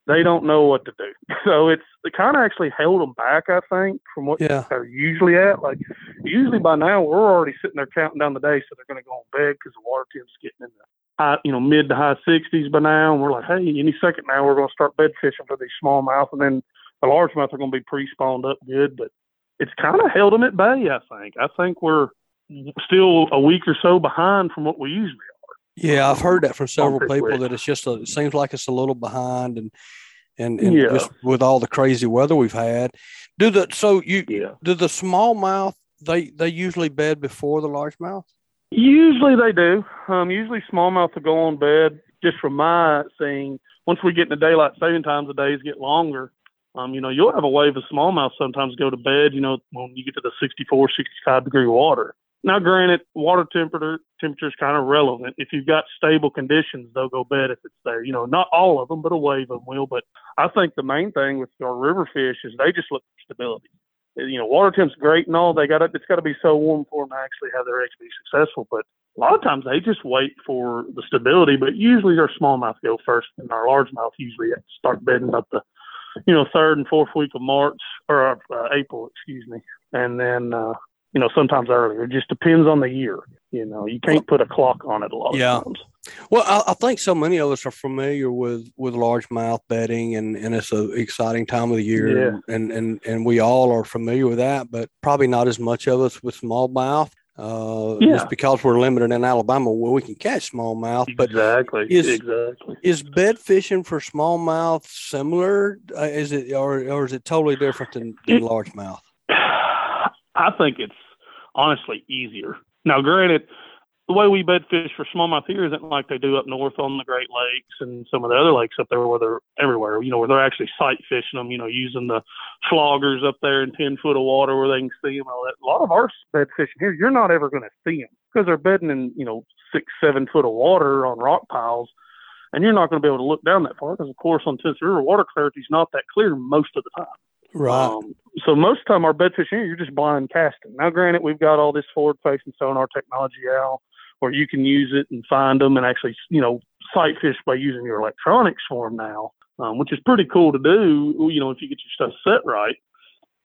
They don't know what to do. So it's it kind of actually held them back, I think, from what Yeah. they're usually at. Like usually by now we're already sitting there counting down the day, so they're going to go on bed because the water temp's getting in the high, you know, mid to high 60s by now, and we're like, hey, any second now we're going to start bed fishing for these smallmouth, and then the largemouth are going to be pre-spawned up good, but it's kind of held them at bay. I think. I think we're still a week or so behind from what we usually are. Yeah, I've heard that from several people that it's just a, it seems like it's a little behind, and and and Yeah. just with all the crazy weather we've had. Do the so you Yeah. do the smallmouth they they usually bed before the largemouth? Usually they do. Um, usually smallmouth will go on bed. Just from my seeing, once we get into daylight saving times, the days get longer. Um, you know, you'll have a wave of smallmouth sometimes go to bed. You know, when you get to the 64, 65 degree water. Now, granted, water temperature temperature is kind of relevant. If you've got stable conditions, they'll go bed if it's there. You know, not all of them, but a wave of them will. But I think the main thing with our river fish is they just look for stability you know, water temp's great and all. They got to, it's got to be so warm for them to actually have their eggs be successful. But a lot of times they just wait for the stability. But usually our smallmouth go first, and our largemouth usually start bedding about the, you know, third and fourth week of March or uh, April, excuse me, and then uh, you know sometimes earlier. It just depends on the year. You know, you can't put a clock on it a lot Yeah. of times. Well, I, I think so many of us are familiar with with largemouth bedding, and and it's an exciting time of the year, Yeah. and and and we all are familiar with that, but probably not as much of us with smallmouth. Uh, Yeah. just because we're limited in Alabama where we can catch smallmouth, but exactly, is- exactly. is bed fishing for smallmouth similar? Uh, is it or or is it totally different than, than It- largemouth? I think it's honestly easier. Now, granted, the way we bed fish for smallmouth here isn't like they do up north on the Great Lakes and some of the other lakes up there where they're everywhere, you know, where they're actually sight fishing them, you know, using the floggers up there in 10 foot of water where they can see them. All that. A lot of our bed fishing here, you're not ever going to see them because they're bedding in, you know, six, seven foot of water on rock piles. And you're not going to be able to look down that far because, of course, on Tennessee River, water clarity is not that clear most of the time. Right. Um, so most of the time, our bed fishing, you're just blind casting. Now, granted, we've got all this forward-facing sonar technology out, where you can use it and find them and actually, you know, sight fish by using your electronics for them now, um, which is pretty cool to do. You know, if you get your stuff set right.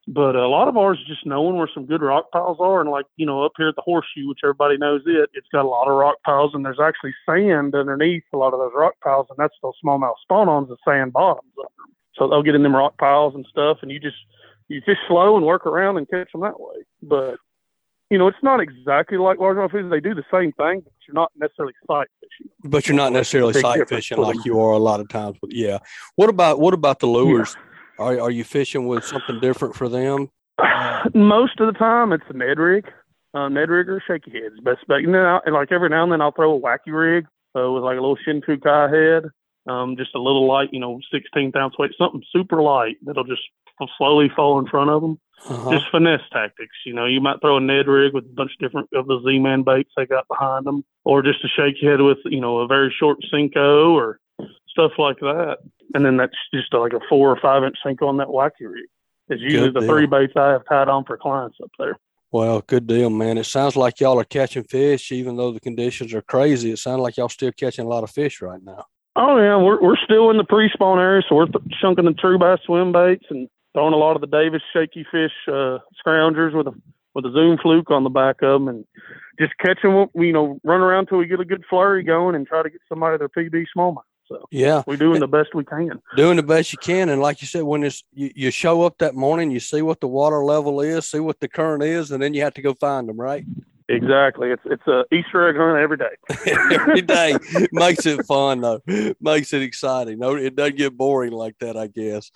But a lot of ours is just knowing where some good rock piles are, and like you know, up here at the horseshoe, which everybody knows it, it's got a lot of rock piles, and there's actually sand underneath a lot of those rock piles, and that's those smallmouth spawn-ons, the sand bottoms. So they'll get in them rock piles and stuff, and you just you fish slow and work around and catch them that way. But you know, it's not exactly like largemouth fishing. They do the same thing, but you're not necessarily sight fishing. but you're not necessarily sight fishing like you are a lot of times. But yeah, what about what about the lures? Are are you fishing with something different for them? Most of the time, it's a Ned rig. uh, Ned rig or shaky heads. Best bet. And then I, like every now and then I'll throw a wacky rig uh, with like a little Shinkukai head, um, just a little light, you know, 16th ounce weight, something super light that'll just slowly fall in front of them. Uh-huh. Just finesse tactics. You know, you might throw a Ned rig with a bunch of different of the Z-Man baits they got behind them, or just a shaky head with, you know, a very short Senko or stuff like that. And then that's just like a four or five inch Senko on that wacky rig. It's usually the three baits I have tied on for clients up there. Well, good deal, man. It sounds like y'all are catching fish, even though the conditions are crazy. It sounds like y'all still catching a lot of fish right now. Oh yeah, we're we're still in the pre-spawn area, so we're chunking the true bass swim baits and throwing a lot of the Davis shaky fish uh, scroungers with a with a zoom fluke on the back of them, and just catching, you know, run around till we get a good flurry going and try to get somebody their PB smallmouth. So yeah, we're doing the best we can. Doing the best you can, and like you said, when it's you, you show up that morning, you see what the water level is, see what the current is, and then you have to go find them, right? Exactly. It's it's a Easter egg hunt every day. every day makes it fun though. Makes it exciting. No, it doesn't get boring like that. I guess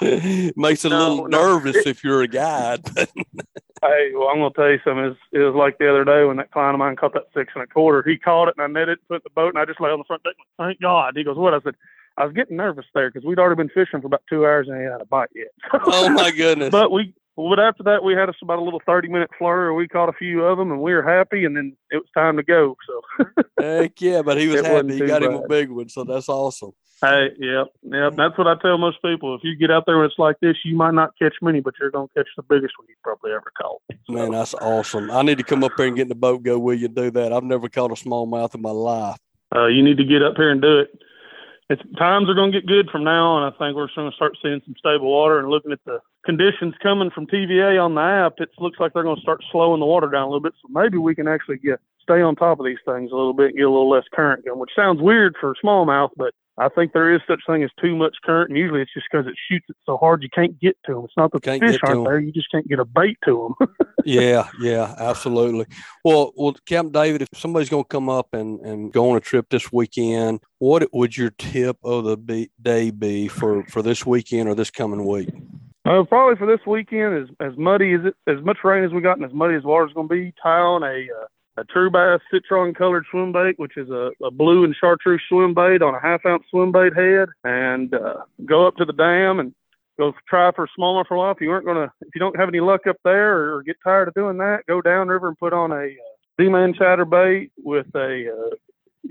makes it no, a little no. nervous if you're a guide. hey, well, I'm gonna tell you something. It was, it was like the other day when that client of mine caught that six and a quarter. He caught it and I netted, put the boat, and I just lay on the front deck. Thank God. He goes, "What?" I said. I was getting nervous there because we'd already been fishing for about two hours and he had a bite yet. oh my goodness! But we well, but after that, we had us about a little 30 minute flurry. We caught a few of them and we were happy, and then it was time to go. So, heck yeah, but he was happy. He got bad. him a big one. So that's awesome. Hey, yeah, yeah. That's what I tell most people. If you get out there when it's like this, you might not catch many, but you're going to catch the biggest one you probably ever caught. So. Man, that's awesome. I need to come up here and get in the boat, go with you, do that. I've never caught a smallmouth in my life. Uh, you need to get up here and do it it's times are going to get good from now on. I think we're going to start seeing some stable water and looking at the conditions coming from TVA on the app. It looks like they're going to start slowing the water down a little bit. So maybe we can actually get stay on top of these things a little bit and get a little less current going, which sounds weird for smallmouth, but I think there is such thing as too much current, and usually it's just because it shoots it so hard you can't get to them. It's not that the fish aren't there; you just can't get a bait to them. yeah, yeah, absolutely. Well, well, Captain David, if somebody's going to come up and and go on a trip this weekend, what would your tip of the be, day be for for this weekend or this coming week? Uh, probably for this weekend, as as muddy as it, as much rain as we got, and as muddy as water's going to be, tie on a uh, a True Bass Citron colored swim bait, which is a, a blue and chartreuse swim bait on a half ounce swim bait head, and uh, go up to the dam and go try for smaller for a while. If you aren't gonna, if you don't have any luck up there or, get tired of doing that, go downriver and put on a uh, bait with a uh,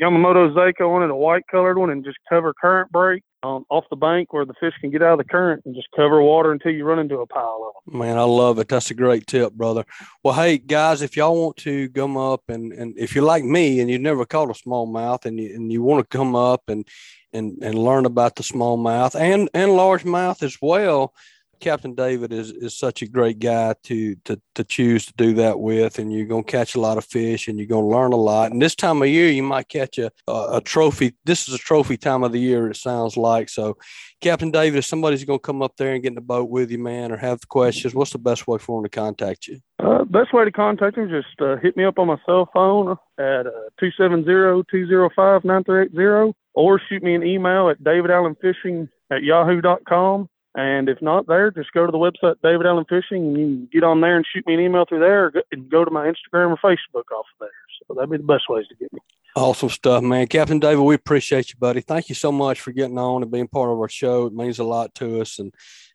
Yamamoto Senko on it, a white colored one, and just cover current break um, off the bank where the fish can get out of the current and just cover water until you run into a pile of them. Man, I love it. That's a great tip, brother. Well, hey guys, if y'all want to come up and and if you're like me and you've never caught a smallmouth and you and you want to come up and and and learn about the smallmouth and and largemouth as well, Captain David is is such a great guy to to to choose to do that with, and you're gonna catch a lot of fish, and you're gonna learn a lot. And this time of year, you might catch a a, a trophy. This is a trophy time of the year. It sounds like so. Captain David, if somebody's gonna come up there and get in the boat with you, man, or have questions, what's the best way for them to contact you? Uh, best way to contact them just uh, hit me up on my cell phone at uh, two seven zero two zero five nine three eight zero, or shoot me an email at davidallenfishing at yahoo.com and if not there, just go to the website David Allen Fishing and you can get on there and shoot me an email through there, or go, and go to my Instagram or Facebook off of there. So that'd be the best ways to get me. Awesome stuff, man. Captain David, we appreciate you, buddy. Thank you so much for getting on and being part of our show. It means a lot to us, and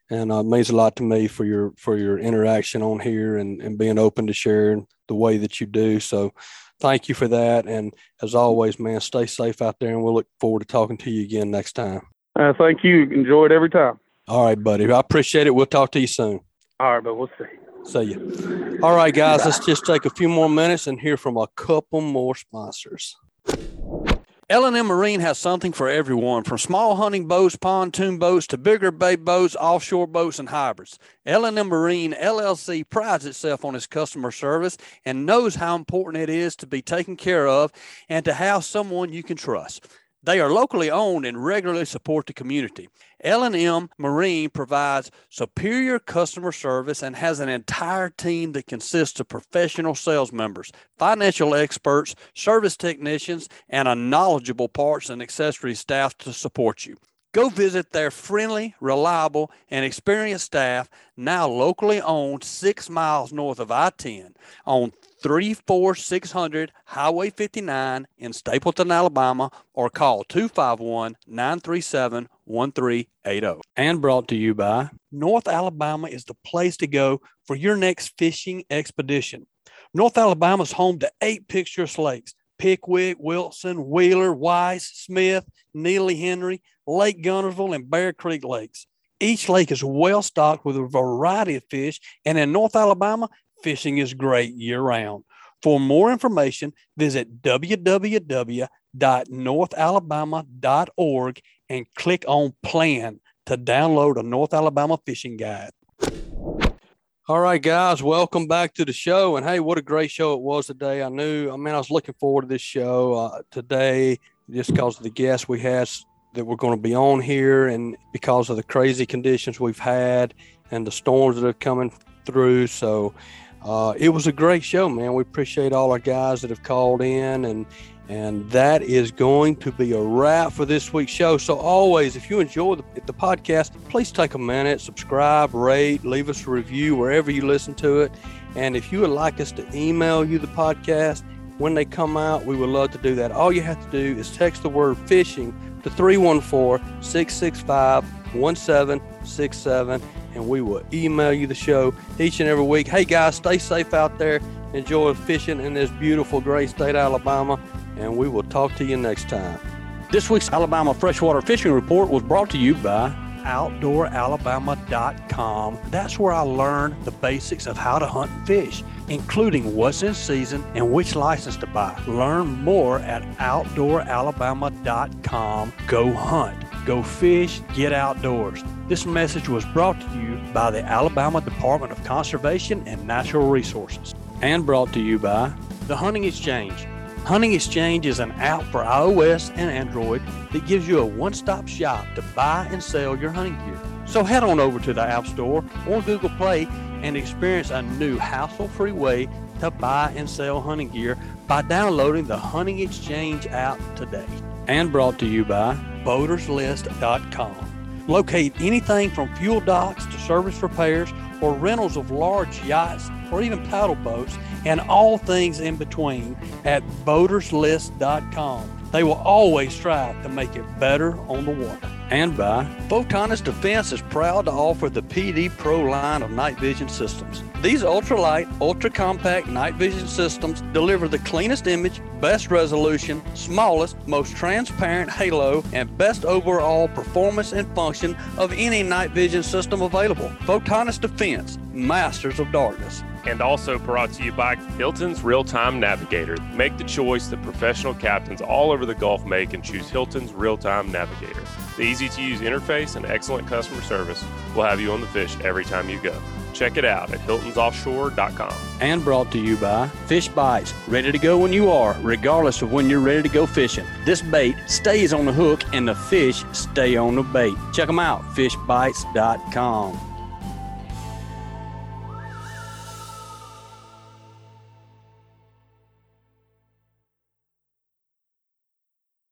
and uh, means a lot to me for your for your interaction on here and, and being open to sharing the way that you do. So thank you for that. And as always, man, stay safe out there, and we'll look forward to talking to you again next time. Uh, thank you. Enjoy it every time. All right, buddy. I appreciate it. We'll talk to you soon. All right, but we'll see. See you. All right, guys. Let's just take a few more minutes and hear from a couple more sponsors. L&M Marine has something for everyone, from small hunting boats, pontoon boats, to bigger bay boats, offshore boats, and hybrids. L&M Marine LLC prides itself on its customer service and knows how important it is to be taken care of and to have someone you can trust. They are locally owned and regularly support the community. L&M Marine provides superior customer service and has an entire team that consists of professional sales members, financial experts, service technicians, and a knowledgeable parts and accessory staff to support you. Go visit their friendly, reliable, and experienced staff, now locally owned six miles north of I 10 on 34600 Highway 59 in Stapleton, Alabama, or call 251 937 1380. And brought to you by North Alabama is the place to go for your next fishing expedition. North Alabama is home to eight picturesque lakes Pickwick, Wilson, Wheeler, Weiss, Smith, Neely Henry, Lake Guntersville, and Bear Creek Lakes. Each lake is well stocked with a variety of fish, and in North Alabama, fishing is great year round. For more information, visit www.northalabama.org and click on Plan to download a North Alabama fishing guide. All right, guys, welcome back to the show. And hey, what a great show it was today. I knew, I mean, I was looking forward to this show uh, today just because of the guests we had that were going to be on here and because of the crazy conditions we've had and the storms that are coming through. So, uh, it was a great show, man. We appreciate all our guys that have called in, and and that is going to be a wrap for this week's show. So always, if you enjoy the, the podcast, please take a minute, subscribe, rate, leave us a review wherever you listen to it. And if you would like us to email you the podcast when they come out, we would love to do that. All you have to do is text the word fishing to 314 665 1767 and we will email you the show each and every week. Hey guys, stay safe out there. Enjoy fishing in this beautiful, great state Alabama, and we will talk to you next time. This week's Alabama Freshwater Fishing Report was brought to you by OutdoorAlabama.com. That's where I learned the basics of how to hunt and fish, including what's in season and which license to buy. Learn more at OutdoorAlabama.com. Go hunt, go fish, get outdoors. This message was brought to you by the Alabama Department of Conservation and Natural Resources and brought to you by the Hunting Exchange. Hunting Exchange is an app for iOS and Android that gives you a one stop shop to buy and sell your hunting gear. So head on over to the App Store or Google Play and experience a new hassle free way to buy and sell hunting gear by downloading the Hunting Exchange app today. And brought to you by BoatersList.com. Locate anything from fuel docks to service repairs or rentals of large yachts or even paddle boats and all things in between at boaterslist.com. They will always strive to make it better on the water. And by Photonis Defense is proud to offer the PD Pro line of night vision systems. These ultralight, ultra compact night vision systems deliver the cleanest image, best resolution, smallest, most transparent halo, and best overall performance and function of any night vision system available. Photonis Defense, masters of darkness and also brought to you by Hilton's Real Time Navigator. Make the choice that professional captains all over the Gulf make and choose Hilton's Real Time Navigator. The easy to use interface and excellent customer service will have you on the fish every time you go. Check it out at hiltonsoffshore.com. And brought to you by Fish Bites, ready to go when you are, regardless of when you're ready to go fishing. This bait stays on the hook and the fish stay on the bait. Check them out, fishbites.com.